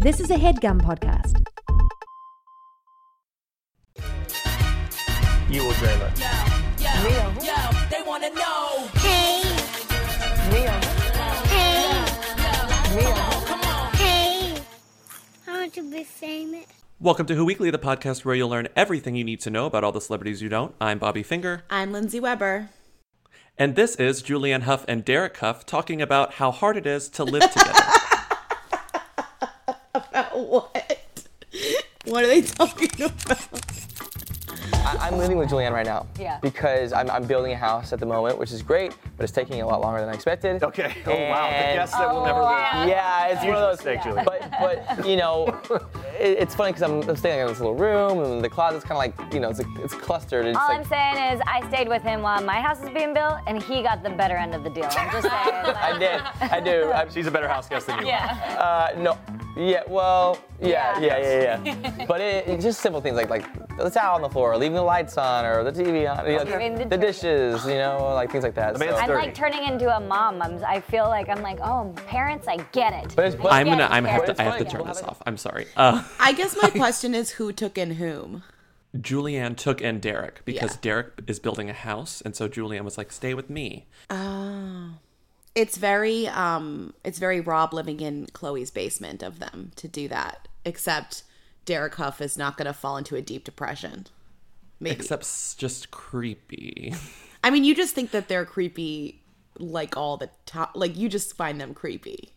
This is a headgum podcast. You will dream it. They wanna know. Hey, Mia, hey, Mia, come on. hey. I want to be famous. Welcome to Who Weekly, the podcast where you'll learn everything you need to know about all the celebrities you don't. I'm Bobby Finger, I'm Lindsey Weber. and this is Julianne Hough and Derek Hough talking about how hard it is to live together. What? What are they talking about? I, I'm living with Julianne right now. Yeah. Because I'm, I'm building a house at the moment, which is great, but it's taking a lot longer than I expected. Okay. Oh wow. The And- guest that will never leave. Yeah, it's one of those mistake, Julie. But but you know, it, it's funny because I'm, I'm staying in this little room, and the closet's kind of like you know, it's it's clustered. It's All like, I'm saying is I stayed with him while my house was being built, and he got the better end of the deal. I'm just saying. I did, I do. I'm, She's a better house guest than you. Yeah. Uh, no. Yeah. Well. Yeah. Yeah. Yeah. Yeah. Yeah. but it, it's just simple things like like the towel on the floor, leaving the lights on, or the TV on, you know, Leaving the the dishes, you know, like things like that. The man's So- I'm dirty. like turning into a mom. I'm, I feel like I'm like, oh, parents, I get it. But it's- but- I'm gonna, Yeah, I'm have but to, I have to turn this off. I'm sorry. Uh, I guess my question is who took in whom? Julianne took in Derek because Yeah. Derek is building a house, and so Julianne was like, "Stay with me." It's very um it's very Rob living in Chloe's basement of them to do that. Except Derek Hough is not gonna fall into a deep depression. Maybe. Except just creepy. I mean you just think that they're creepy like all the time like you just find them creepy.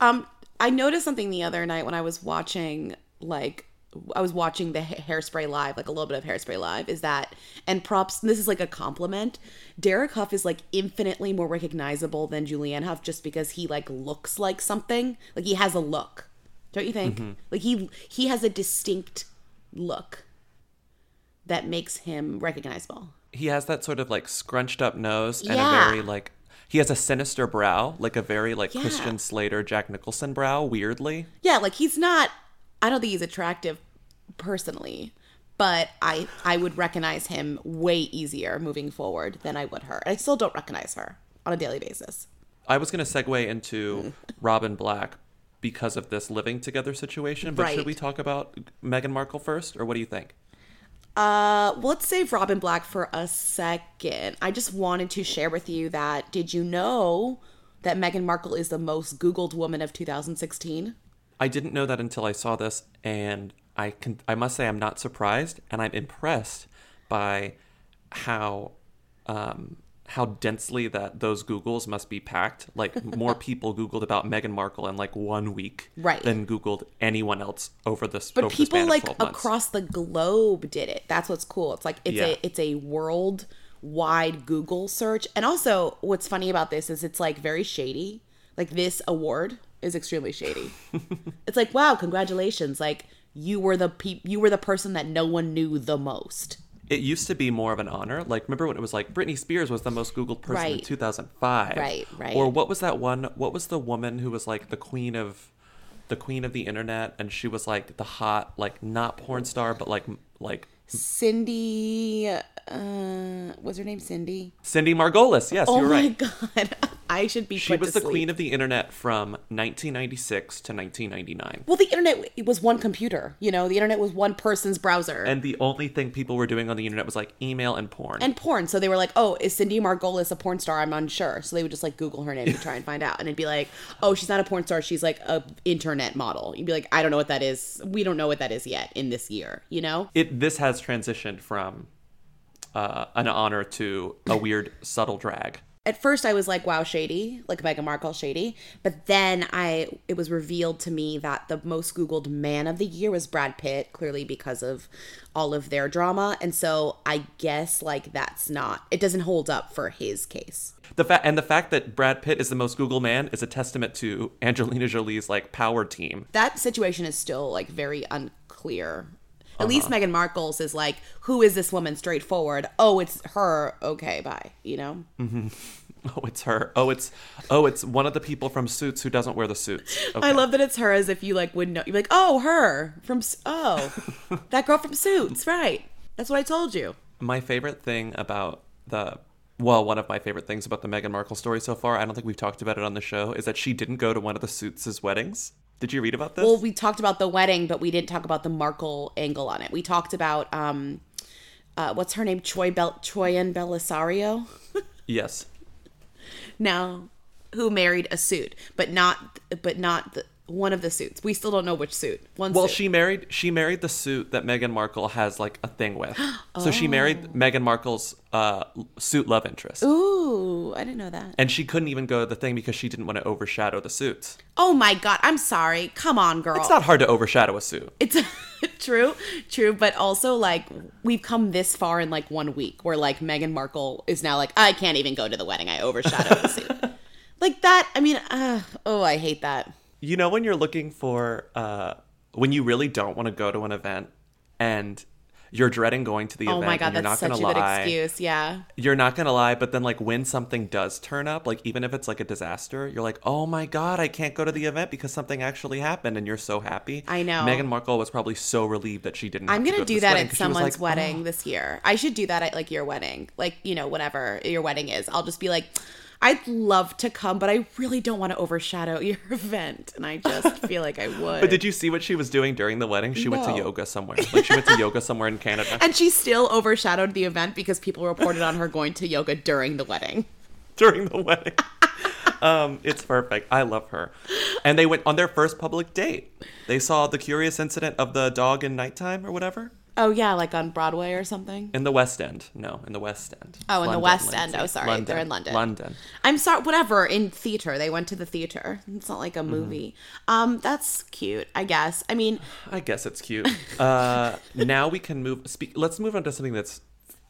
Um I noticed something the other night when I was watching like I was watching the ha- hairspray live, like a little bit of hairspray live, is that and props this is like a compliment. Derek Hough is like infinitely more recognizable than Julianne Hough just because he like looks like something. Like he has a look. Don't you think? Mm-hmm. Like he he has a distinct look that makes him recognizable. he has that sort of like scrunched up nose and Yeah. a very like he has a sinister brow, like a very like Yeah. Christian Slater, Jack Nicholson brow. Weirdly, Yeah, like he's not I don't think he's attractive personally, but I I would recognize him way easier moving forward than I would her. I still don't recognize her on a daily basis. I was going to segue into Robin Black because of this living together situation. But should we talk about Meghan Markle first, or what do you think? Uh, well, let's save Robin Black for a second. I just wanted to share with you that did you know that Meghan Markle is the most Googled woman of 2016? I didn't know that until I saw this, and I can I must say I'm not surprised, and I'm impressed by how um, how densely that those Googles must be packed. Like more people Googled about Meghan Markle in like one week, Right. than Googled anyone else over this. but over the people span of like 12 across the globe did it that's what's cool it's like it's Yeah. a it's a world wide google search and also what's funny about this is it's like very shady like this award is extremely shady it's like wow congratulations like you were the pe- you were the person that no one knew the most It used to be more of an honor. Like, remember when it was like Britney Spears was the most Googled person in 2005? Right, right. Or what was that one? What was the woman who was like the queen of, the queen of the internet, and she was like the hot, like not porn star, but like like cindy uh was her name cindy Cindy Margolis. Yes, oh you're right. Oh my god i should be She was the sleep. queen of the internet from 1996 to 1999. well the internet it was one computer you know the internet was one person's browser And the only thing people were doing on the internet was like email and porn. and porn. So they were like, "Oh, is Cindy Margolis a porn star?" I'm unsure. So they would just like Google her name to try and find out, and it'd be like, "Oh, she's not a porn star. She's like a internet model." You'd be like, "I don't know what that is. We don't know what that is yet in this year." You know? it this has transitioned from uh, an honor to a weird subtle drag. At first, I was like, "Wow, shady," like Meghan Markle, shady. But then I, it was revealed to me that the most Googled man of the year was Brad Pitt, clearly because of all of their drama, and so I guess like that's not, it doesn't hold up for his case. The fact and the fact that Brad Pitt is the most Google man is a testament to Angelina Jolie's like power team. that situation is still like very unclear. At least uh-huh. Meghan Markle's is like, who is this woman? Straightforward. Oh, it's her. Okay, bye. You know. Mm-hmm. Oh, it's her. Oh, it's oh, it's one of the people from Suits who doesn't wear the suits. Okay. I love that it's her, as if you like wouldn't know. You're like, oh, her from. Oh, that girl from Suits, right? That's what I told you. My favorite thing about the well, one of my favorite things about the Meghan Markle story so far, I don't think we've talked about it on the show, is that she didn't go to one of the Suits' weddings. Did you read about this? Well, we talked about the wedding, but we didn't talk about the Markle angle on it. We talked about um, uh, what's her name, Troy Bel Troian Bellisario. yes. now who married a suit but not but not the, one of the suits we still don't know which suit one Well, suit. she married she married the suit that Meghan Markle has like a thing with. So she married Meghan Markle's uh, suit love interest. ooh i didn't know that And she couldn't even go to the thing because she didn't want to overshadow the suits. oh my god i'm sorry come on girl It's not hard to overshadow a suit. it's true true but also like we've come this far in like one week where like Meghan Markle is now like I can't even go to the wedding I overshadowed the suit like that I mean uh, oh I hate that You know when you're looking for uh, when you really don't want to go to an event and you're dreading going to the oh event my god and you're that's not such gonna a good lie. excuse yeah You're not gonna lie, but then like when something does turn up, like even if it's like a disaster, you're like, oh my god, I can't go to the event because something actually happened, and you're so happy. I know. Meghan Markle was probably so relieved that she didn't. I'm have to gonna go do this that wedding at 'cause she was someone's like, wedding "Oh." this year. I should do that at like your wedding, like you know, whatever your wedding is. I'll just be like, I'd love to come, but I really don't want to overshadow your event, and I just feel like I would. But did you see what she was doing during the wedding? She went to yoga somewhere. Like she went to yoga somewhere in Canada And she still overshadowed the event because people reported on her going to yoga during the wedding. during the wedding. um, it's perfect. I love her. And they went on their first public date. They saw the curious incident of the dog in nighttime or whatever Oh yeah, like on Broadway or something. in the West End. No, in the West End. Oh, in the London, West End. Oh, sorry. They're in London. London. I'm sorry, whatever. In theater, they went to the theater. It's not like a movie. Um, that's cute, I guess. I mean, I guess it's cute. Uh, now we can move. Speak. Let's move on to something that's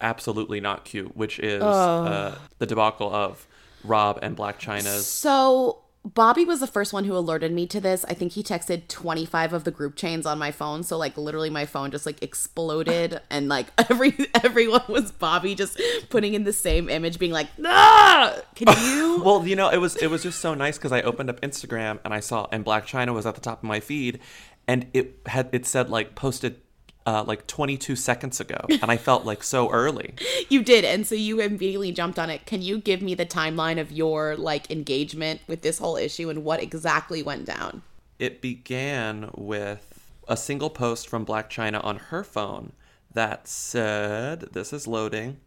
absolutely not cute, which is uh, the debacle of Rob and Blac Chyna's. So Bobby was the first one who alerted me to this. I think he texted 25 of the group chains on my phone. So like literally my phone just like exploded and like every everyone was Bobby just putting in the same image being like, "Nah! Can you?" Well, you know, it was it was just so nice because I opened up Instagram and I saw and Blac Chyna was at the top of my feed, and it had it said like posted uh, like 22 seconds ago, and I felt like so early. you did. And so you immediately jumped on it. Can you give me the timeline of your like engagement with this whole issue and what exactly went down? It began with a single post from Blac Chyna on her phone that said, "This is loading."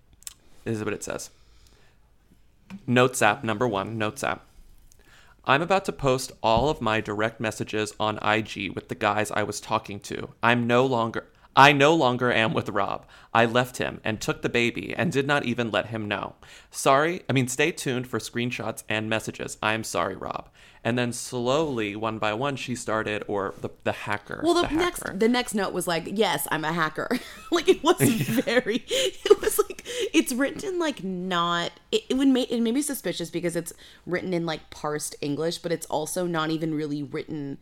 This is what it says. Notes app number one. Notes app. I'm about to post all of my direct messages on IG with the guys I was talking to. I'm no longer. I no longer am with Rob. I left him and took the baby and did not even let him know. Sorry, I mean, stay tuned for screenshots and messages. I am sorry, Rob. And then slowly, one by one, she started, or the, the hacker. Well, the, hacker. next the next note was like, "Yes, I'm a hacker." like it was very, it was like it's written in like not. It, it would make it made me suspicious because it's written in like parsed English, but it's also not even really written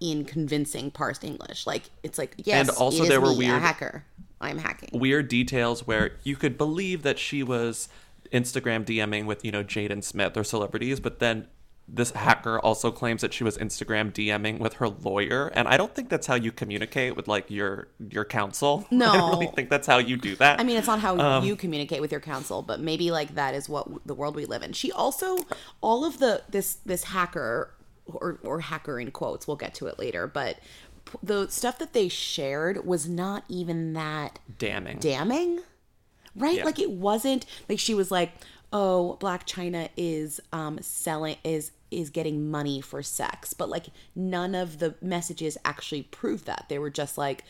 in convincing parsed English. Like it's like yes, And also it is there were me, a weird- hacker. I'm hacking. weird details where you could believe that she was Instagram DMing with, you know, Jaden Smith or celebrities, but then this hacker also claims that she was Instagram DMing with her lawyer, and I don't think that's how you communicate with like your your counsel. No. I don't really think that's how you do that. I mean, it's not how Um, you communicate with your counsel, but maybe like that is what w- the world we live in. She also, all of the this this hacker or or hacker in quotes. We'll get to it later, but the stuff that they shared was not even that damning. damning, right? Yeah. Like it wasn't like she was like, "Oh, Blac Chyna is um selling is is getting money for sex," but like none of the messages actually proved that. They were just like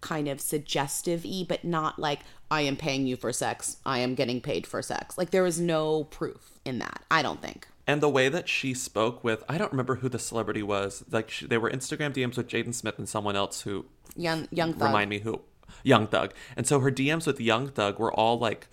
kind of suggestive y, but not like I am paying you for sex. I am getting paid for sex. Like there was no proof in that. I don't think. And the way that she spoke with, I don't remember who the celebrity was. Like she, they were Instagram DMs with Jaden Smith and someone else who Young young thug. remind me who Young Thug. And so her DMs with Young Thug were all like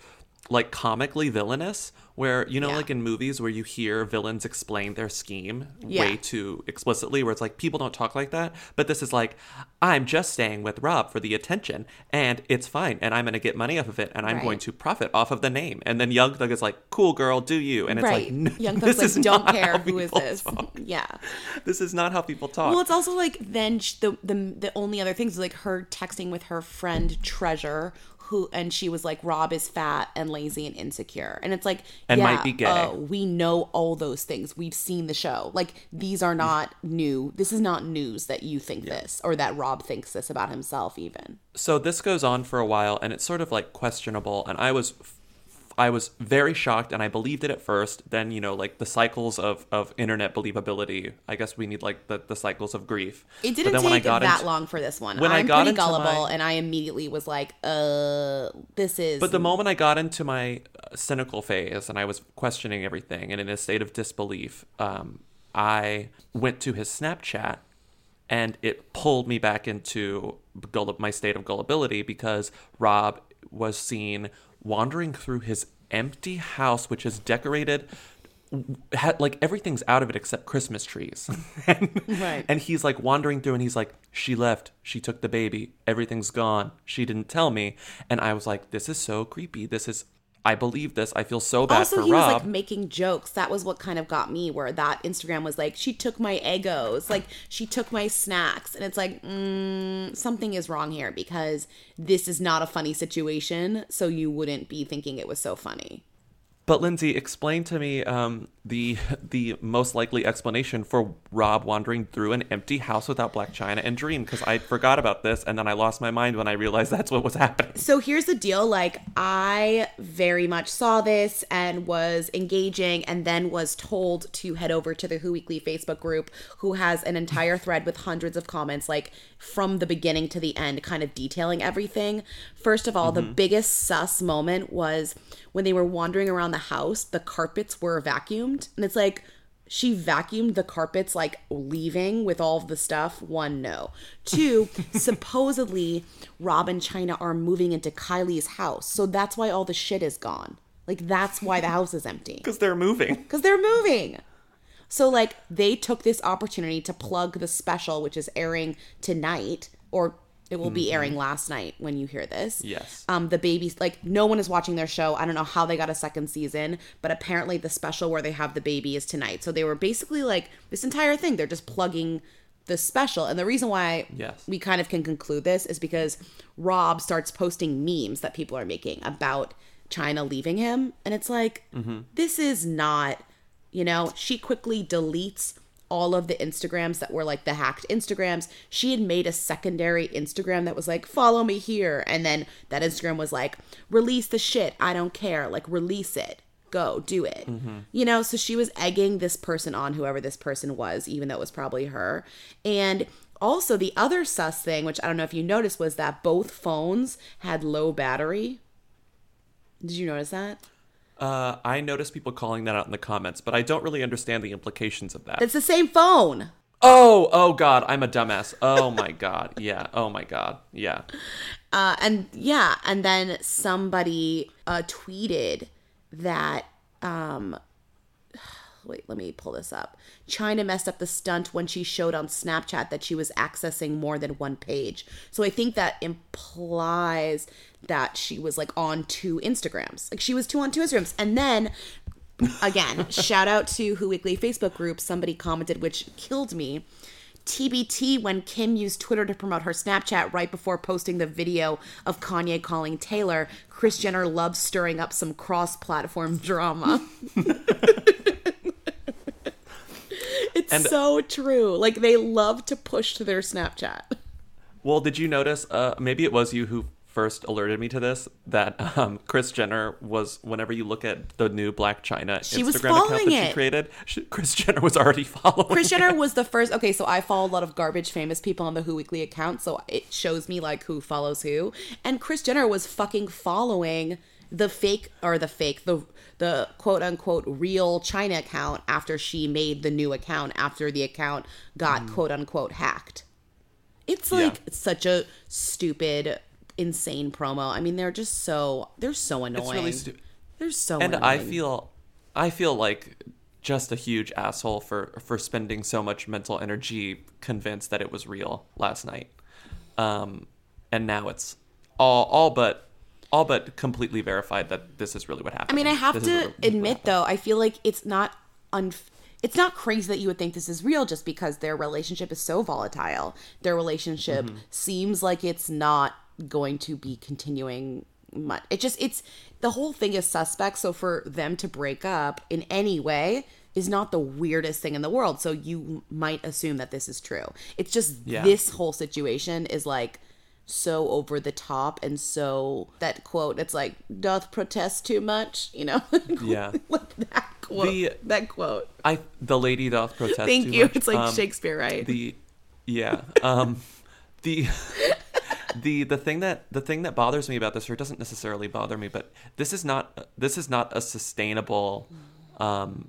like comically villainous where you know Yeah. like in movies where you hear villains explain their scheme Yeah. way too explicitly where it's like people don't talk like that but this is like i'm just staying with rob for the attention and it's fine and i'm going to get money off of it and i'm Right. going to profit off of the name and then young thug is like cool girl do you and it's right. like no, Young this thug's is like, don't care who is this. talk. yeah. this is not how people talk Well, it's also like then the the the only other things is like her texting with her friend Treasure, who and she was like Rob is fat and lazy and insecure, and it's like And yeah, might be gay. uh, we know all those things. We've seen the show. Like these are not new. This is not news that you think this or that Rob thinks this about himself. Even so this goes on for a while and it's sort of like questionable and i was i was very shocked and i believed it at first then you know like the cycles of of internet believability i guess we need like the, the cycles of grief it didn't then when I take got that into- long for this one. when I I'm got pretty into gullible, my- and I immediately was like, "Uh, this is." but the moment i got into my uh, cynical phase and i was questioning everything and in a state of disbelief um, i went to his snapchat and it pulled me back into gull- my state of gullibility because Rob was seen wandering through his empty house, which is decorated. Had, like everything's out of it except Christmas trees, and, Right. and he's like wandering through, and he's like, "She left. She took the baby. Everything's gone. She didn't tell me." And I was like, "This is so creepy. This is. I believe this. I feel so bad also for he was like making jokes. That was what kind of got me where that instagram was like she took my egos. Like she took my snacks. And it's like mm, something is wrong here because this is not a funny situation so you wouldn't be thinking it was so funny. But Lindsey, explain to me um, the the most likely explanation for Rob wandering through an empty house without Blac Chyna and Dream, because I forgot about this and then I lost my mind when I realized that's what was happening. So here's the deal like, I very much saw this and was engaging, and then was told to head over to the Who Weekly Facebook group, who has an entire thread with hundreds of comments, like from the beginning to the end, kind of detailing everything. First of all, the mm-hmm. biggest sus moment was when they were wandering around the house, the carpets were vacuumed. And it's like, she vacuumed the carpets like leaving with all of the stuff one no. Two supposedly rob and Chyna are moving into kylie's house so that's why all the shit is gone. Like that's why the house is empty. Because they're moving. because they're moving. So like they took this opportunity to plug the special which is airing tonight or it will be airing last night when you hear this. Yes. um the babies like no one is watching their show. I don't know how they got a second season but apparently the special where they have the baby is tonight. So they were basically like this entire thing they're just plugging the special. And the reason why Yes. we kind of can conclude this is because rob starts posting memes that people are making about Chyna leaving him. And it's like this is not you know she quickly deletes all of the Instagrams that were like the hacked Instagrams. She had made a secondary Instagram that was like, follow me here. And then that Instagram was like, release the shit. I don't care. Like, release it. Go, do it. Mm-hmm. You know, so she was egging this person on, whoever this person was, even though it was probably her. And also, the other sus thing, which I don't know if you noticed, was that both phones had low battery. Did you notice that? Uh, I noticed people calling that out in the comments, but I don't really understand the implications of that. It's the same phone. oh, oh God, I'm a dumbass. Oh my God. Yeah. Oh my God. Yeah. Uh, and yeah, and then somebody uh, tweeted that. Um, wait, let me pull this up. Chyna messed up the stunt when she showed on Snapchat that she was accessing more than one page. So I think that implies that she was like on two Instagrams. Like she was two on two Instagrams, and then again, shout out to Who Weekly Facebook group. Somebody commented, which killed me. TBT when Kim used Twitter to promote her Snapchat right before posting the video of Kanye calling Taylor. Kris Jenner loves stirring up some cross platform drama. it's And- so true. Like they love to push to their Snapchat. Well, did you notice? Uh, maybe it was you who first alerted me to this. That um, Kris Jenner was. Whenever you look at the new Blac Chyna She Instagram was account that following she it. created, Kris Jenner was already following. Kris it. Jenner was the first. Okay, so I follow a lot of garbage famous people on the Who Weekly account, so it shows me like who follows who. And Kris Jenner was fucking following the fake or the fake the the quote unquote real Chyna account after she made the new account after the account got quote unquote hacked. It's Mm. Yeah. like such a stupid, insane promo. I mean, they're just so they're so annoying. It's really stupid. They're so and annoying. I feel, I feel like just a huge asshole for for spending so much mental energy convinced that it was real last night, um, and now it's all all but all but completely verified that this is really what happened. I mean, I have This to what- this is what admit though, I feel like it's not un it's not crazy that you would think this is real just because their relationship is so volatile. Their relationship Mm-hmm. seems like it's not going to be continuing much. It just it's the whole thing is suspect. So for them to break up in any way is not the weirdest thing in the world. So you might assume that this is true. It's just Yeah. this whole situation is like so over the top and so that quote it's like doth protest too much you know Yeah. like that quote The- that quote I the lady doth protest. thank too you much. it's like Um, shakespeare right the yeah um the the the thing that the thing that bothers me about this or doesn't necessarily bother me but this is not this is not a sustainable um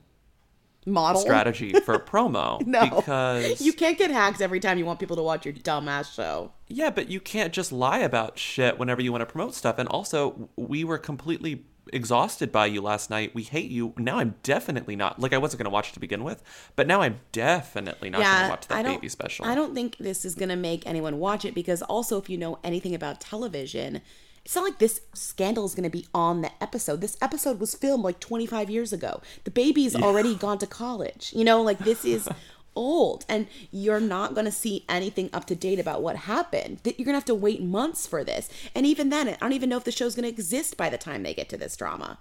model. strategy for a promo no. because you can't get hacked every time you want people to watch your dumbass show. Yeah but you can't just lie about shit whenever you want to promote stuff. And also we were completely exhausted by you last night. We hate you. Now i'm definitely not like i wasn't going to watch it to begin with but now i'm definitely not going to watch that baby special. I don't think this is gonna make anyone watch it because also if you know anything about television, it's not like this scandal is gonna be on the episode. This episode was filmed like 25 years ago. The baby's already gone to college. You know, like this is old, and you're not gonna see anything up to date about what happened. You're gonna have to wait months for this, and even then, I don't even know if the show's gonna exist by the time they get to this drama.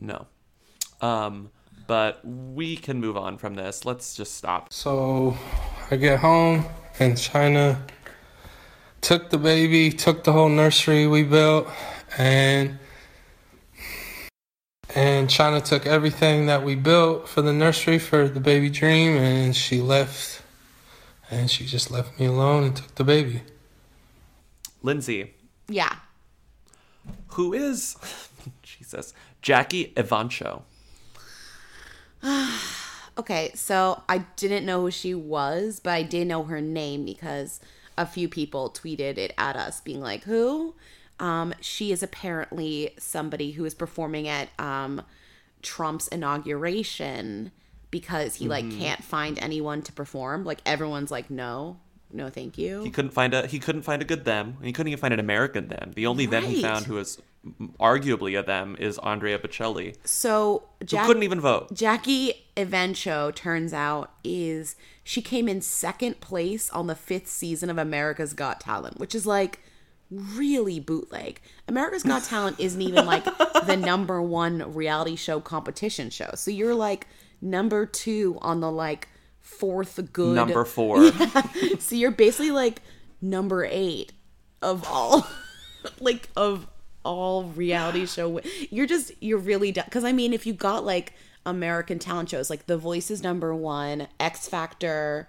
No. Um, but we can move on from this. Let's just stop. So I get home and Chyna took the baby, took the whole nursery we built, and and Chyna took everything that we built for the nursery for the baby dream, and she left, and she just left me alone and took the baby. Lindsey, Yeah. who is Jesus Jackie Evancho? Okay, so I didn't know who she was, but I did know her name because a few people tweeted it at us, being like, "Who?" Um, she is apparently somebody who is performing at um, Trump's inauguration because he like can't find anyone to perform. Like everyone's like, "No, no, thank you." He couldn't find a he couldn't find a good them. He couldn't even find an American them. The only them he Right. found who is arguably a them is Andrea Bocelli, so who couldn't even vote. Jackie Evancho turns out is she came in second place on the fifth season of America's Got Talent, which is like really bootleg. America's Got Talent isn't even like the number one reality show competition show. So you're like number two on the like fourth good Number four. so you're basically like number eight of all, like of all reality show. You're just you're really because I mean, if you got like American talent shows, like The Voice is number one, X Factor,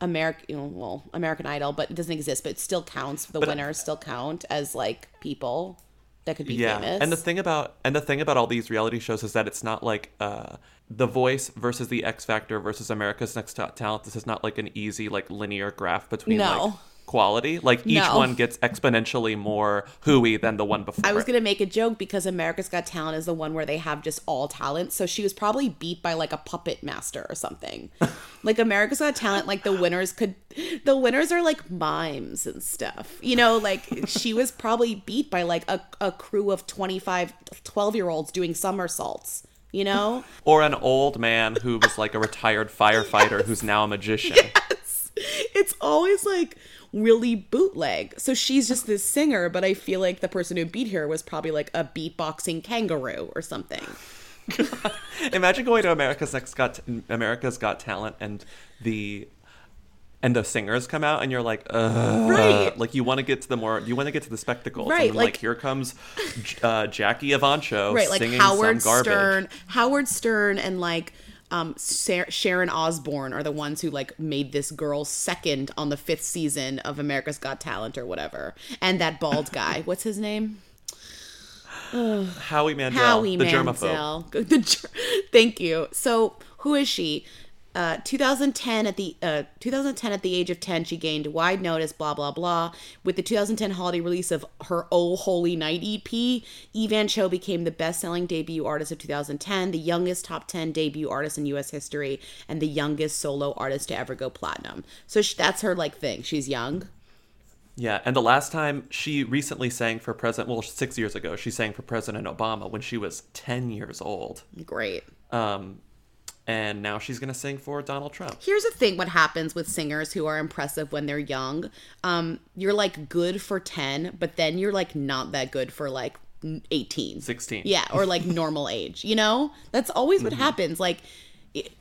American, you know, well, American Idol, but it doesn't exist, but it still counts. The winners still count as like people that could be yeah famous. and the thing about and the thing about all these reality shows is that it's not like uh the voice versus the x factor versus america's next Top talent this is not like an easy like linear graph between like quality like each No. one gets exponentially more hooey than the one before I was it. gonna make a joke because America's Got Talent is the one where they have just all talent. So she was probably beat by like a puppet master or something. like America's Got Talent, like the winners could, the winners are like mimes and stuff. You know, like she was probably beat by like a, a crew of 25, 12 year olds doing somersaults. You know, or an old man who was like a retired firefighter who's now a magician Yes. it's always like really bootleg. So she's just this singer, but I feel like the person who beat her was probably like a beatboxing kangaroo or something. imagine going to america's next got america's got talent and the and the singers come out and you're like Ugh. Right. like you want to get to the more you want to get to the spectacles. Right, and then, like, like- here comes uh, jackie evancho right like singing howard some garbage. Stern howard stern and like um sharon osbourne are the ones who like made this girl second on the fifth season of america's got talent or whatever. And that bald guy what's his name? Howie mandel howie the germaphobe. Mandel. the ger- thank you. So who is she uh, 2010 at the uh, 2010 at the age of 10 she gained wide notice blah blah blah. With the 2010 holiday release of her oh holy night ep Evancho became the best-selling debut artist of 2010 the youngest top 10 debut artist in us history and the youngest solo artist to ever go platinum. So sh- that's her like thing. She's young. Yeah and the last time she recently sang for president well six years ago she sang for president obama when she was 10 years old. Great. Um and now she's gonna sing for donald trump here's the thing what happens with singers who are impressive when they're young um you're like good for 10 but then you're like not that good for like 18. 16. Yeah, or like normal age, you know? That's always what happens. Like it,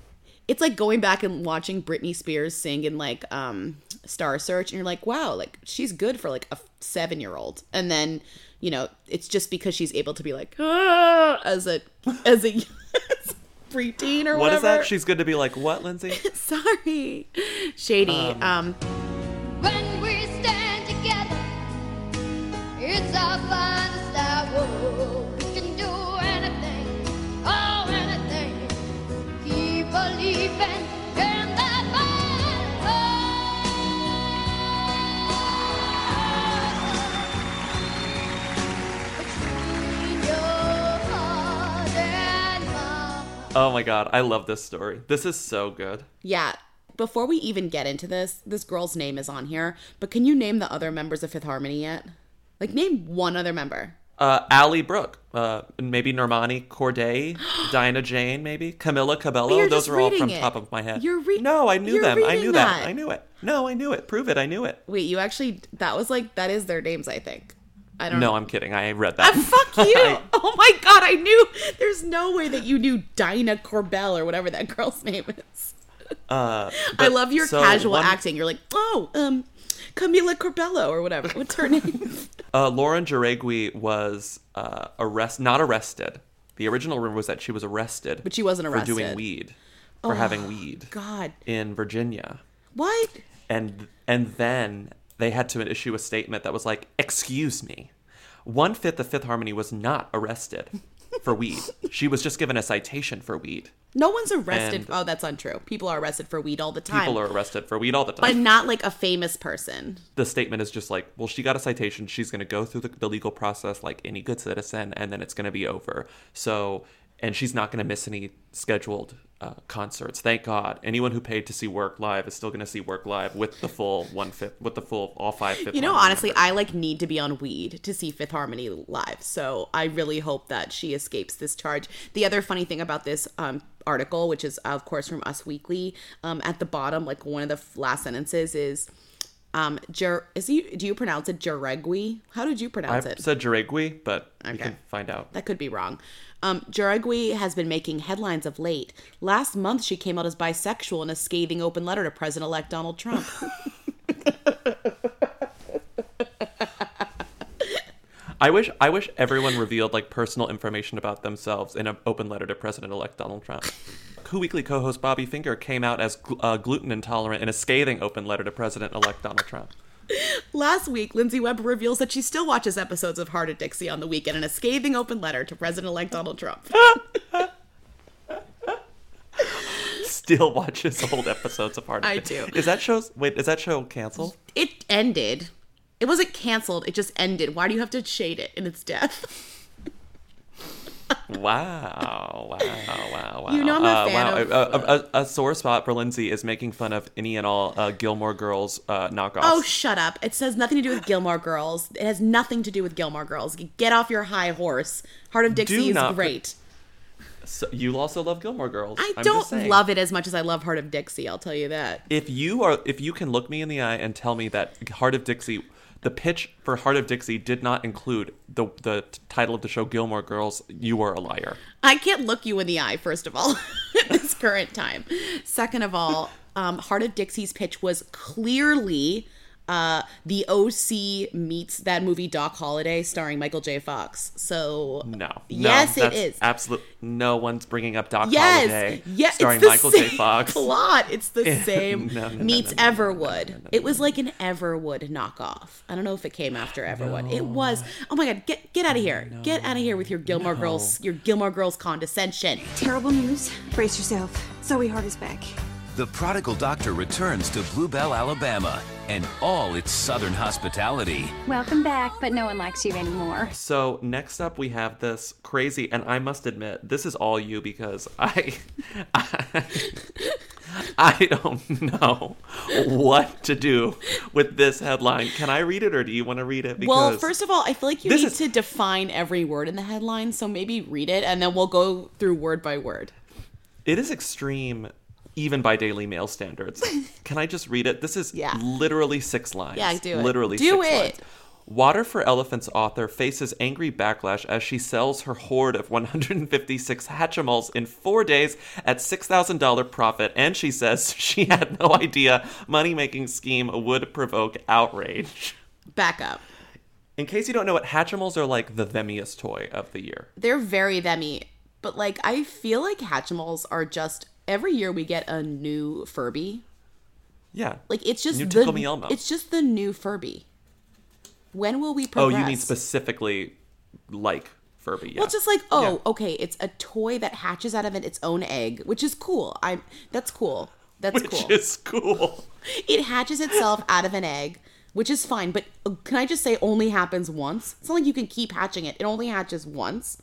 it's like going back and watching Britney Spears sing in like um Star Search and you're like, "Wow, like she's good for like a 7-year-old." And then, you know, it's just because she's able to be like ah, as a as a preteen or What is whatever. that? She's good to be like, what, Lindsey? Sorry. Shady. um When we stand together, it's our finest hour. We can do anything, oh anything. Keep believing Oh my god, I love this story. This is so good. Yeah. Before we even get into this, this girl's name is on here, but can you name the other members of Fifth Harmony yet? Like, name one other member. Uh, Ally Brooke, uh, maybe Normani Kordei, Dinah Jane, maybe Camila Cabello. Those are all from it. top of my head. You're re- no, I knew them. I knew that. that. I knew it. No, I knew it. Prove it. I knew it. Wait, you actually, that was like, that is their names, I think. I don't No, know. I'm kidding. I read that. Fuck you! oh my god, I knew. There's no way that you knew Dinah Corbell or whatever that girl's name is. Uh, I love your so casual one- acting. You're like, oh, um, Camila Corbello or whatever. What's her name? Uh, Lauren Jauregui was uh, arrest not arrested. The original rumor was that she was arrested, But she wasn't arrested for doing weed, for having weed God, in Virginia, what? and and then they had to issue a statement that was like, "Excuse me, one fifth of Fifth Harmony was not arrested for weed. She was just given a citation for weed. No one's arrested. And- oh, that's untrue. People are arrested for weed all the time. People are arrested for weed all the time. but time." not like a famous person. the statement is just like, well, she got a citation. She's going to go through the, the legal process like any good citizen, and then it's going to be over. So, and she's not going to miss any scheduled uh, concerts. Thank God. Anyone who paid to see Work live is still going to see Work live with the full one fifth, with the full all five fifth. You know, honestly, members. I like need to be on weed to see Fifth Harmony live. So I really hope that she escapes this charge. The other funny thing about this um, article, which is of course from Us Weekly, um, at the bottom, like one of the last sentences is, um, Jer- is he? Do you pronounce it Jauregui? How did you pronounce it? I've it? said Jauregui, but we Okay. can find out. That could be wrong. Um, Jauregui has been making headlines of late. Last month, she came out as bisexual in a scathing open letter to President-elect Donald Trump. I wish I wish everyone revealed like personal information about themselves in an open letter to President-elect Donald Trump. Who Weekly co-host Bobby Finger came out as gl- uh, gluten intolerant in a scathing open letter to President-elect Donald Trump. Last week, Lindsey Webb reveals that she still watches episodes of Hart of Dixie on the weekend in a scathing open letter to President-elect Donald Trump. Still watches old episodes of Hart. I do. Is that show? Wait, is that show canceled? It ended. It wasn't canceled. It just ended. Why do you have to shade it in its death? Wow! Wow! Wow! Wow! You know I'm a Uh, fan wow. of- A, a, a, a sore spot for Lindsey is making fun of any and all uh, Gilmore Girls uh, knockoffs. Oh, shut up. It says nothing to do with Gilmore Girls. It has nothing to do with Gilmore Girls. Get off your high horse. Hart of Dixie is great. So you also love Gilmore Girls. I I'm don't love it as much as I love Hart of Dixie, I'll tell you that. If you are, if you can look me in the eye and tell me that Hart of Dixie, the pitch for Hart of Dixie did not include the the title of the show Gilmore Girls, you are a liar. I can't look you in the eye, first of all, at this current time. Second of all, um, Hart of Dixie's pitch was clearly uh, the OC meets that movie Doc Hollywood starring Michael J. Fox. So, No. no Yes, it that's is. Absolute. No one's bringing up Doc yes, Holliday. yes, starring Michael J. Fox. plot. It's the same. no, no, no, meets no, no, no, Everwood. It was like an Everwood knockoff. I don't know if it came after Everwood. It was. Oh my god, get get out of here. Get out of here with your Gilmore Girls, your Gilmore Girls condescension. Terrible news. Brace yourself. Zoe Hart is back. The prodigal doctor returns to Bluebell, Alabama, and all its southern hospitality. Welcome back, but no one likes you anymore. So next up we have this crazy, and I must admit this is all you because I, I, I don't know what to do with this headline. Can I read it, or do you want to read it? well, first of all, I feel like you need is- to define every word in the headline, so maybe read it and then we'll go through word by word. it is extreme, even by Daily Mail standards. Can I just read it? This is Yeah. literally six lines. Yeah, do it. Literally Do six it. lines. Water for Elephants author faces angry backlash as she sells her hoard of 156 Hatchimals in four days at $6,000 profit, and she says she had no idea money making scheme would provoke outrage. Back up. In case you don't know what Hatchimals are like the themiest toy of the year. They're very themy, but like I feel like Hatchimals are just every year we get a new Furby. Yeah. Like it's just New the Tickle Me Elmo. it's just the new Furby. When will we Oh, you mean specifically like Furby? Yeah. Well, it's just like oh, Yeah. okay, it's a toy that hatches out of it, its own egg, which is cool. I'm that's cool. That's Which cool. is cool. It hatches itself out of an egg, which is fine. But uh, can I just say, only happens once? It's not like you can keep hatching it. It only hatches once,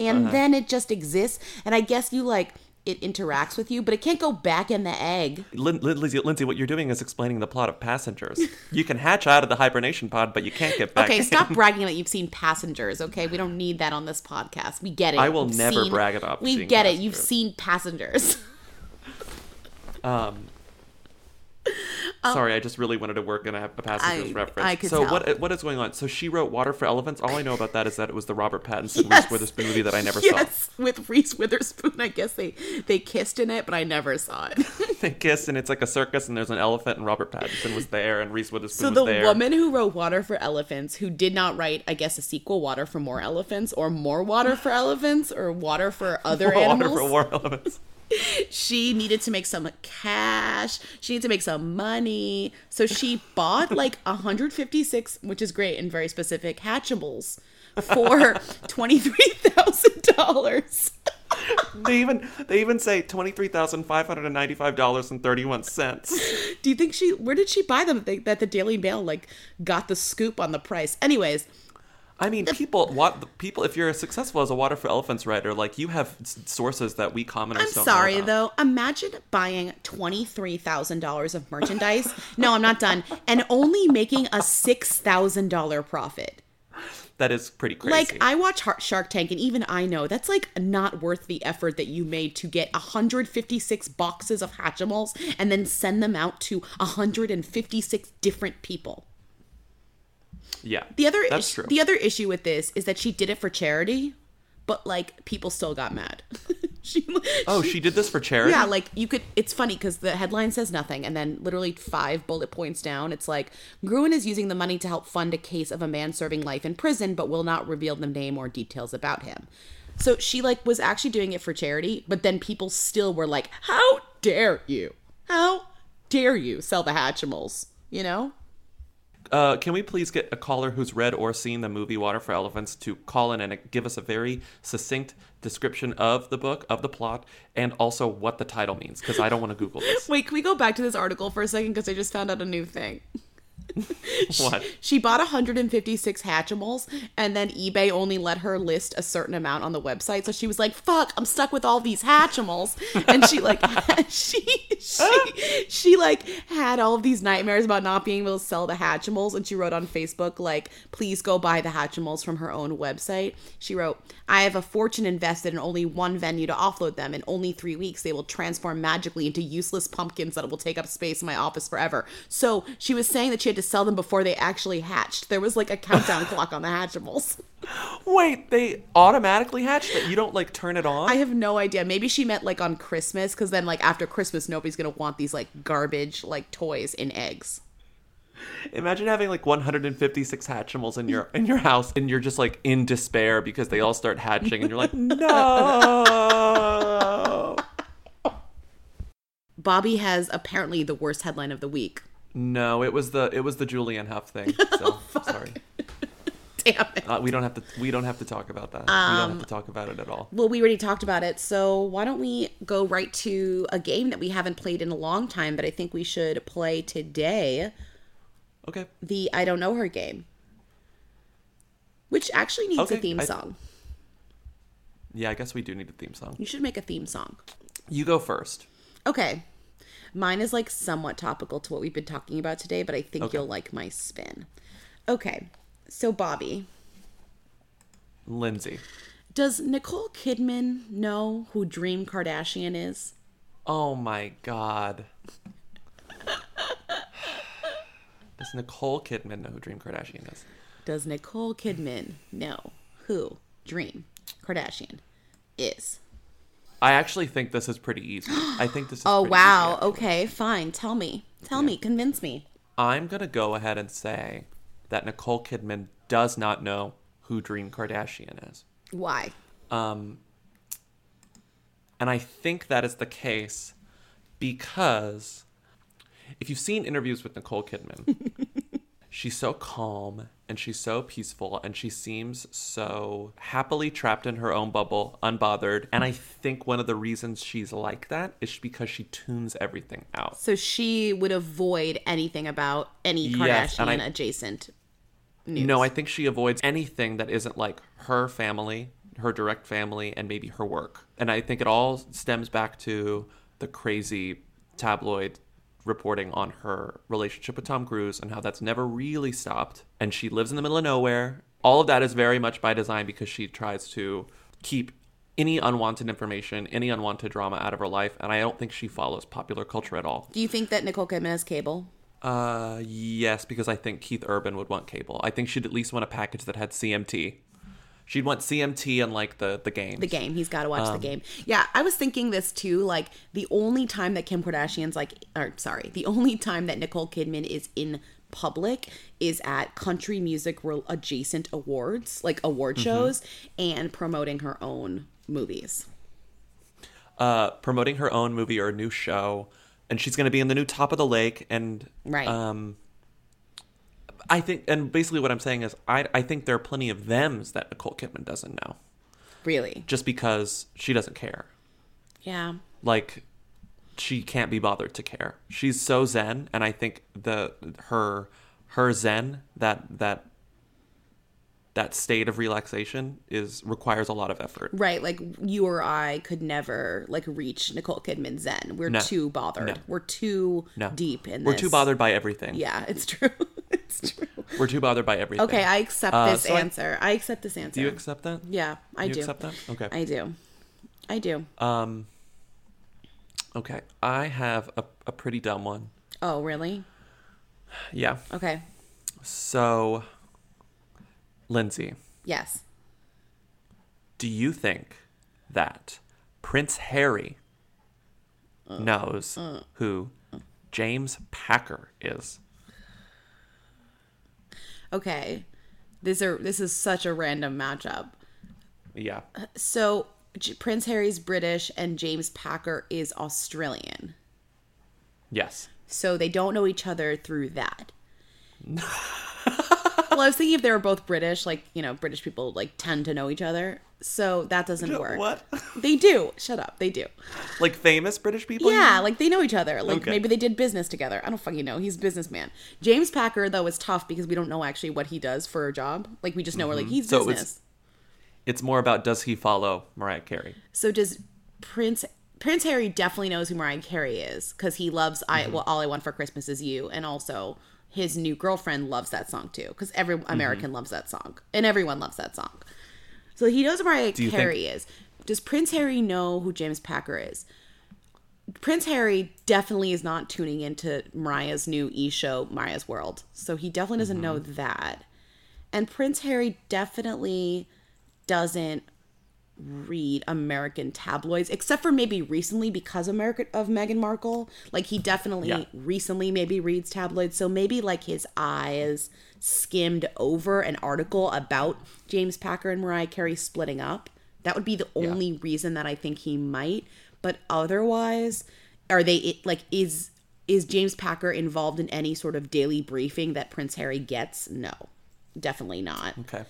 and Uh-huh. then it just exists. And I guess you like it interacts with you, but it can't go back in the egg. Lin- Lin- Lindsey, Lindsey, what you're doing is explaining the plot of Passengers. You can hatch out of the hibernation pod, but you can't get back. Okay, in. stop bragging that you've seen Passengers. Okay, we don't need that on this podcast. We get it. I will You've never seen- brag about We get it. You've seen Passengers. Um, Um, sorry, I just really wanted to work in a, a Passengers I- reference. I so tell. what uh, what is going on? So she wrote Water for Elephants. All I know about that is that it was the Robert Pattinson Yes. Reese Witherspoon movie that I never saw. yes, with Reese Witherspoon. I guess they they kissed in it, but I never saw it. They kiss and it's like a circus and there's an elephant and Robert Pattinson was there and Reese Witherspoon was there. So the there. woman who wrote Water for Elephants, who did not write, I guess, a sequel, Water for More Elephants, or More Water for Elephants, or Water for Other Water Animals, for War Elephants. She needed to make some cash. She needed to make some money. So she bought like 156, which is great and very specific, Hatchimals for $23,000. They even they even say twenty three thousand five hundred and ninety five dollars and thirty one cents. Do you think she, where did she buy them? That that the Daily Mail like got the scoop on the price. Anyways, I mean, people, what people? If you're as successful as a Water for Elephants writer, like you have sources that we commoners I'm don't sorry though. Imagine buying twenty three thousand dollars of merchandise. no, I'm not done. And only making a six thousand dollar profit. That is pretty crazy. Like I watch Shark Tank, and even I know that's like not worth the effort that you made to get 156 boxes of Hatchimals and then send them out to 156 different people. Yeah, The other that's is- true. the other issue with this is that she did it for charity, but like people still got mad. she, oh, she did this for charity. Yeah, like you could. It's funny because the headline says nothing, and then literally five bullet points down, it's like Gruen is using the money to help fund a case of a man serving life in prison, but will not reveal the name or details about him. So she like was actually doing it for charity, but then people still were like, "How dare you? How dare you sell the Hatchimals?" You know? Uh, can we please get a caller who's read or seen the movie Water for Elephants to call in and give us a very succinct description of the book, of the plot, and also what the title means? Because I don't want to Google this. Wait, can we go back to this article for a second? Because I just found out a new thing. What? She bought 156 Hatchimals, and then eBay only let her list a certain amount on the website. So she was like, "Fuck, I'm stuck with all these Hatchimals," and she like she she she like had all of these nightmares about not being able to sell the Hatchimals, and she wrote on Facebook like, "Please go buy the Hatchimals from her own website." She wrote, "I have a fortune invested in only one venue to offload them. In only three weeks, they will transform magically into useless pumpkins that will take up space in my office forever." So she was saying that she had to sell them before they actually hatched. There was like a countdown clock on the Hatchimals. Wait, they automatically hatch that you don't like turn it on? I have no idea. Maybe she meant like on Christmas, because then like after Christmas, nobody's gonna want these like garbage like toys in eggs. Imagine having like 156 Hatchimals in your in your house, and you're just like in despair because they all start hatching, and you're like, no. Bobby has apparently the worst headline of the week. No, it was the it was the Julianne Hough thing. So sorry. Damn it. Uh, we don't have to we don't have to talk about that. we don't Um, have to talk about it at all. Well, we already talked about it, so why don't we go right to a game that we haven't played in a long time, but I think we should play today. Okay. The I don't know her game, which actually needs Okay, a theme I- song. Yeah, I guess we do need a theme song. You should make a theme song. You go first. Okay. Mine is like somewhat topical to what we've been talking about today, but I think Okay. you'll like my spin. Okay. So, Bobby, Lindsey. does Nicole Kidman know who Dream Kardashian is? Oh my god. Does Nicole Kidman know who Dream Kardashian is? Does Nicole Kidman know who Dream Kardashian is? I actually think this is pretty easy. I think this is. Oh wow. easy. okay, fine. Tell me. Tell me. Convince me. I'm gonna go ahead and say that Nicole Kidman does not know who Dream Kardashian is. Why? Um, and I think that is the case because if you've seen interviews with Nicole Kidman, she's so calm and she's so peaceful and she seems so happily trapped in her own bubble, unbothered. And I think one of the reasons she's like that is because she tunes everything out. So she would avoid anything about any Kardashian Yes, I- adjacent news. No, I think she avoids anything that isn't like her family, her direct family, and maybe her work. And I think it all stems back to the crazy tabloid reporting on her relationship with Tom Cruise and how that's never really stopped. And she lives in the middle of nowhere. All of that is very much by design because she tries to keep any unwanted information, any unwanted drama out of her life. And I don't think she follows popular culture at all. Do you think that Nicole Kidman has cable? Uh, yes, because I think Keith Urban would want cable. I think she'd at least want a package that had CMT. She'd want CMT and like the the game. The game. He's got to watch Um, the game. Yeah, I was thinking this too. Like the only time that Kim Kardashian's like, or sorry, the only time that Nicole Kidman is in public is at country music adjacent awards, like award Mhm. shows, and promoting her own movies. Uh, promoting her own movie or a new show, and she's going to be in the new Top of the Lake. And Right. Um, I think, and basically what I'm saying is, I I think there are plenty of them's that Nicole Kidman doesn't know, Really? just because she doesn't care. Yeah. like she can't be bothered to care. She's so zen and I think the her her zen that that that state of relaxation is requires a lot of effort. Right, like you or I could never like reach Nicole Kidman Zen. We're No. too bothered. No. We're too No. deep in We're this. too bothered by everything. Yeah, it's true. True. We're too bothered by everything. Okay, I accept Uh, this so answer. I, accept this answer. do you accept that? Yeah, I You do. You accept that? Okay. I do. I do. Um Okay, I have a, a pretty dumb one. Oh, really? Yeah. Okay. So Lindsey, Yes. do you think that Prince Harry knows uh. who James Packer is? Okay. These are this is such a random matchup. Yeah. So J- Prince Harry's British and James Packer is Australian. Yes. So they don't know each other through that. well, I was thinking if they were both British, like, you know, British people like tend to know each other. So that doesn't work. What? They do. Shut up. They do. Like famous British people? Yeah, like they know each other. Like Okay. maybe they did business together. I don't fucking know. He's a businessman. James Packer though is tough because we don't know actually what he does for a job. Like we just know we're like Mhm. he's So it was- business. It's more about does he follow Mariah Carey? So does Prince Prince Harry definitely knows who Mariah Carey is because he loves I Mm-hmm. well all I want for Christmas is you and also his new girlfriend loves that song too because every Mm-hmm. American loves that song and everyone loves that song. So he knows who Mariah Carey think- is. Does Prince Harry know who James Packer is? Prince Harry definitely is not tuning into Mariah's new e show, Mariah's World. So he definitely doesn't know Mm-hmm. that. And Prince Harry definitely doesn't read American tabloids, except for maybe recently because of America of Meghan Markle. Like he definitely Yeah. recently maybe reads tabloids. So maybe like his eyes skimmed over an article about James Packer and Mariah Carey splitting up. That would be the only reason that I think he might. But otherwise, are they it- like is is James Packer involved in any sort of daily briefing that Prince Harry gets? No. Definitely not. Okay.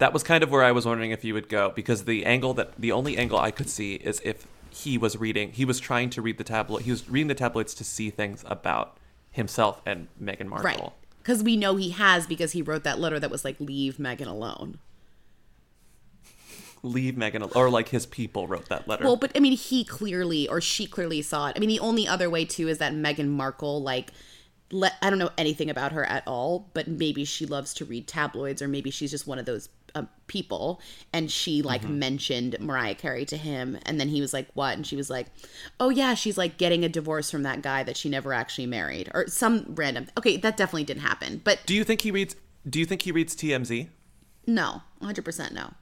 That was kind of where I was wondering if you would go because the angle that the only angle I could see is if he was reading, he was trying to read the tabloid, he was reading the tabloids to see things about himself and Meghan Markle. Right. Because we know he has because he wrote that letter that was like, leave Meghan alone. Leave Meghan, al- or like his people wrote that letter. Well, but I mean, he clearly or she clearly saw it. I mean, the only other way too is that Meghan Markle, like, let I don't know anything about her at all, but maybe she loves to read tabloids, or maybe she's just one of those uh, people, and she like Mm-hmm. mentioned Mariah Carey to him, and then he was like, "What?" And she was like, "Oh yeah, she's like getting a divorce from that guy that she never actually married, or some random." Okay, that definitely didn't happen, but Do you think he reads? Do you think he reads TMZ? no, 100 percent no.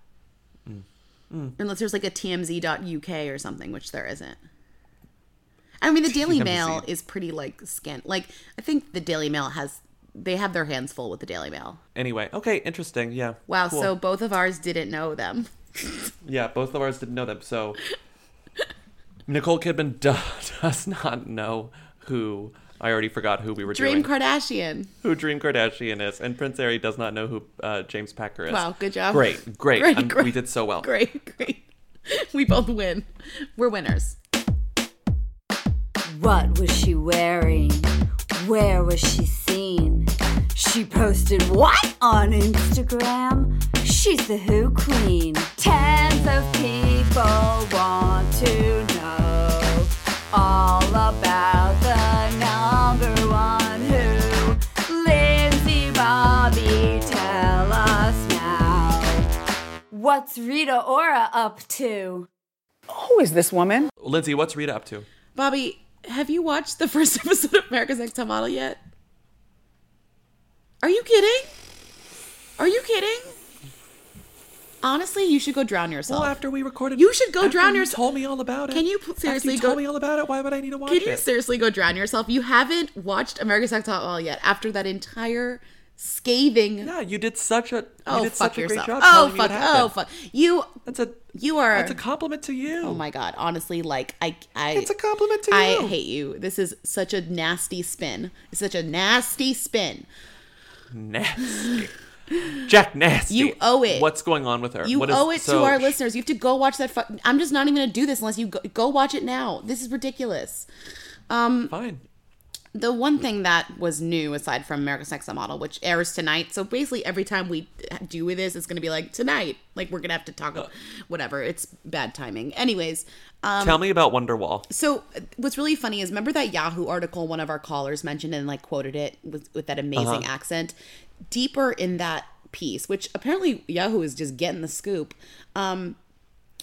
Mm. Unless there's like a TMZ.uk or something, which there isn't. I mean, the Daily. Mail is pretty like scant. Like, I think the Daily Mail has they have their hands full with the Daily Mail. Anyway, okay, interesting. Yeah. Wow, cool. so both of ours didn't know them. yeah, both of ours didn't know them. So Nicole Kidman do- does not know who. I already forgot who we were Dream doing. Kardashian. who Dream Kardashian is, and Prince Harry does not know who uh, James Packer is. Wow, good job. Great, great. Great, I'm- great. We did so well. Great, great. We both win. We're winners. What was she wearing? Where was she seen? She posted what on Instagram? She's the Who Queen. Tens of people want to know all about the number one Who. Lindsey Bobby, tell us now. What's Rita Ora up to? Who is this woman? Lindsey, what's Rita up to? Bobby, have you watched the first episode of America's Next Top Model yet? Are you kidding? Are you kidding? Honestly, you should go drown yourself. Well, after we recorded, you should go drown you yourself. told me all about it. Can you seriously you go? told me all about it. Why would I need to watch it? Can you it? seriously go drown yourself? You haven't watched America's Next Top Model yet after that entire scathing. Yeah, you did such a you Oh did fuck such a yourself! great job oh fuck! Oh fuck! You. That's a. You are. That's a compliment to you. Oh my god! Honestly, like I, I. It's a compliment to I you. I hate you. This is such a nasty spin. It's such a nasty spin. Nasty. Jack Nasty. You owe it. What's going on with her? You What is- owe it so to our sh- listeners. You have to go watch that. Fu- I'm just not even gonna do this unless you go, go watch it now. This is ridiculous. Um, Fine. The one thing that was new aside from America's Next Top Model, which airs tonight. So basically, every time we do with this, it's gonna be like tonight. Like we're gonna have to talk. about whatever. It's bad timing. Anyways. Um, Tell me about Wonderwell. So what's really funny is remember that Yahoo article one of our callers mentioned and like quoted it with, with that amazing Uh-huh. accent. Deeper in that piece, which apparently Yahoo is just getting the scoop. Um,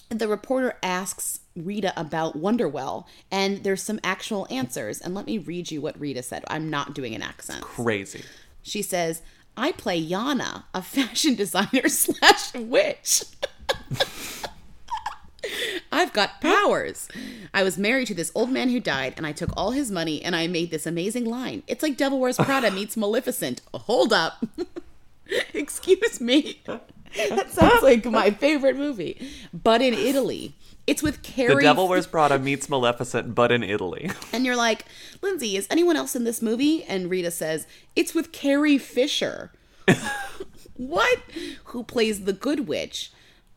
the reporter asks Rita about Wonderwell, and there's some actual answers. And let me read you what Rita said. I'm not doing an accent. Crazy. She says, "I play Yana, a fashion designer slash witch." I've got powers. I was married to this old man who died, and I took all his money and I made this amazing line. It's like Devil Wears Prada meets Maleficent. Hold up. Excuse me. That sounds like my favorite movie. But in Italy. It's with Carrie. The Devil Wears Prada meets Maleficent, but in Italy. And you're like, Lindsey, is anyone else in this movie? And Rita says, It's with Carrie Fisher. what? Who plays the good witch?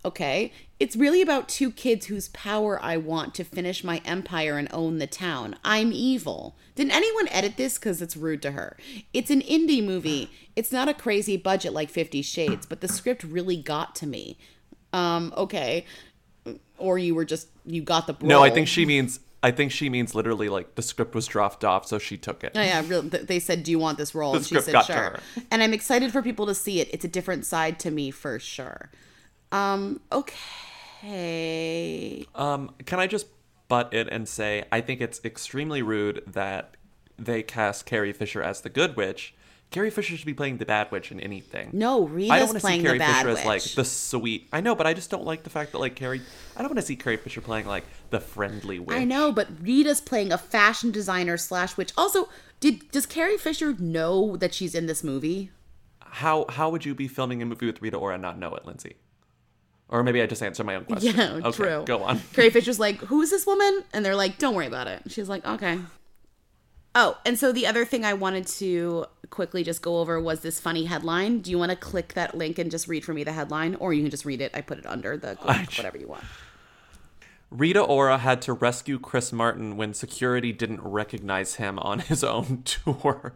Okay. It's really about two kids whose power I want to finish my empire and own the town. I'm evil. Didn't anyone edit this? Because it's rude to her. It's an indie movie. It's not a crazy budget like Fifty Shades, but the script really got to me. Um, okay. Or you were just, you got the role. No, I think she means. I think she means literally like the script was dropped off, so she took it. Oh yeah, they said, "Do you want this role?" The and she said, "Sure." And I'm excited for people to see it. It's a different side to me for sure. Um, okay. Um, can I just butt in and say I think it's extremely rude that they cast Carrie Fisher as the good witch. Carrie Fisher should be playing the bad witch in anything. No, Rita's I don't want to see Carrie Fisher as like the sweet. I know, but I just don't like the fact that like Carrie. I don't want to see Carrie Fisher playing like the friendly witch. I know, but Rita's playing a fashion designer slash witch. Also, did does Carrie Fisher know that she's in this movie? How how would you be filming a movie with Rita Ora and not know it, Lindsey? Or maybe I just answered my own question. Yeah, okay, true. Go on. Carrie Fisher's like, "Who is this woman?" And they're like, "Don't worry about it." She's like, "Okay." Oh, and so the other thing I wanted to quickly just go over was this funny headline. Do you want to click that link and just read for me the headline, or you can just read it? I put it under the link, whatever you want. Rita Ora had to rescue Chris Martin when security didn't recognize him on his own tour.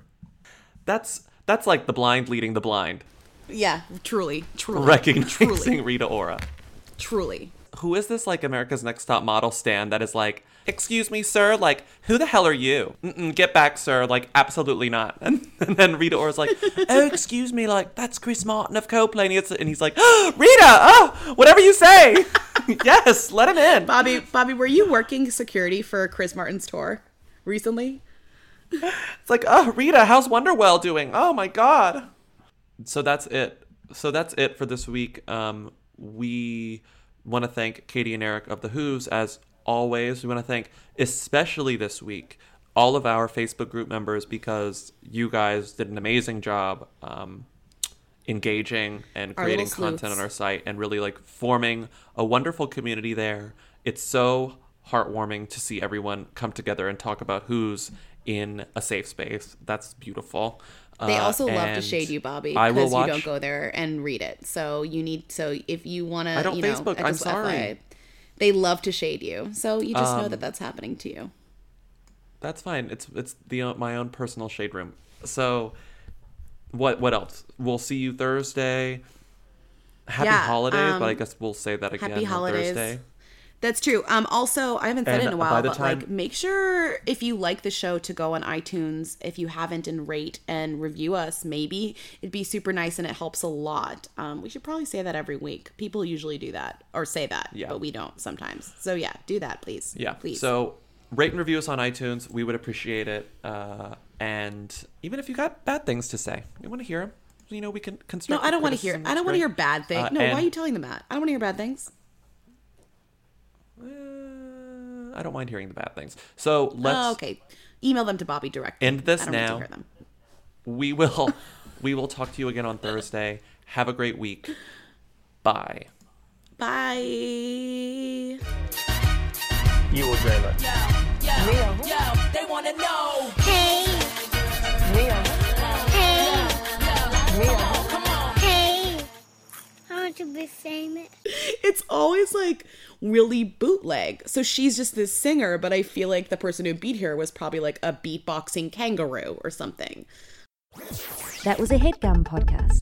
That's that's like the blind leading the blind. Yeah, truly, truly, recognizing truly, Rita Ora. truly. Who is this like America's Next Top Model stand that is like excuse me, sir, like, who the hell are you? Mm-mm, get back, sir. Like, absolutely not. And, and then Rita Ora's like, oh, excuse me, like, that's Chris Martin of he- and he's like, oh, Rita, oh, whatever you say. yes, let him in. Bobby, Bobby, were you working security for Chris Martin's tour recently? It's like, oh, Rita, how's Wonderwell doing? Oh my God. So that's it. So that's it for this week. Um, we want to thank Katie and Eric of the Who's as always. We want to thank, especially this week, all of our Facebook group members because you guys did an amazing job um, engaging and creating content on our site and really like forming a wonderful community there. It's so heartwarming to see everyone come together and talk about who's in a safe space. That's beautiful. They Uh, also love to shade you, Bobby, I will because you don't go there and read it. So you need. So if you want to, I don't you know, Facebook, I'm sorry. FYI, they love to shade you. So you just know Um, that that's happening to you. That's fine. It's it's the uh, my own personal shade room. So, what what else? We'll see you Thursday. Happy Yeah, holidays, but I um, guess we'll say that again happy on holidays. Thursday. That's true. Um, also, I haven't said it in a while, but like, make sure if you like the show to go on iTunes if you haven't and rate and review us. Maybe it'd be super nice and it helps a lot. Um, we should probably say that every week. People usually do that or say that, Yeah. but we don't sometimes. So yeah, do that, please. Yeah. please. So rate and review us on iTunes. We would appreciate it. Uh, and even if you got bad things to say, we want to hear them. You know, we can construct. no. I don't want to hear. I don't want to hear bad things. Uh, no, why are you telling them that? I don't want to hear bad things. Eh, I don't mind hearing the bad things. So let's oh, okay. Email them to Bobby directly. end this I don't now. them. We will we will talk to you again on Thursday. Have a great week. Bye. Bye. You will dream it. Yo, yo, they wanna know. Hey, Mia, hey, Mia, come on. hey. I want to be famous. it's always like really bootleg. So she's just this singer, but I feel like the person who beat her was probably like a beatboxing kangaroo or something. That was a headgum podcast.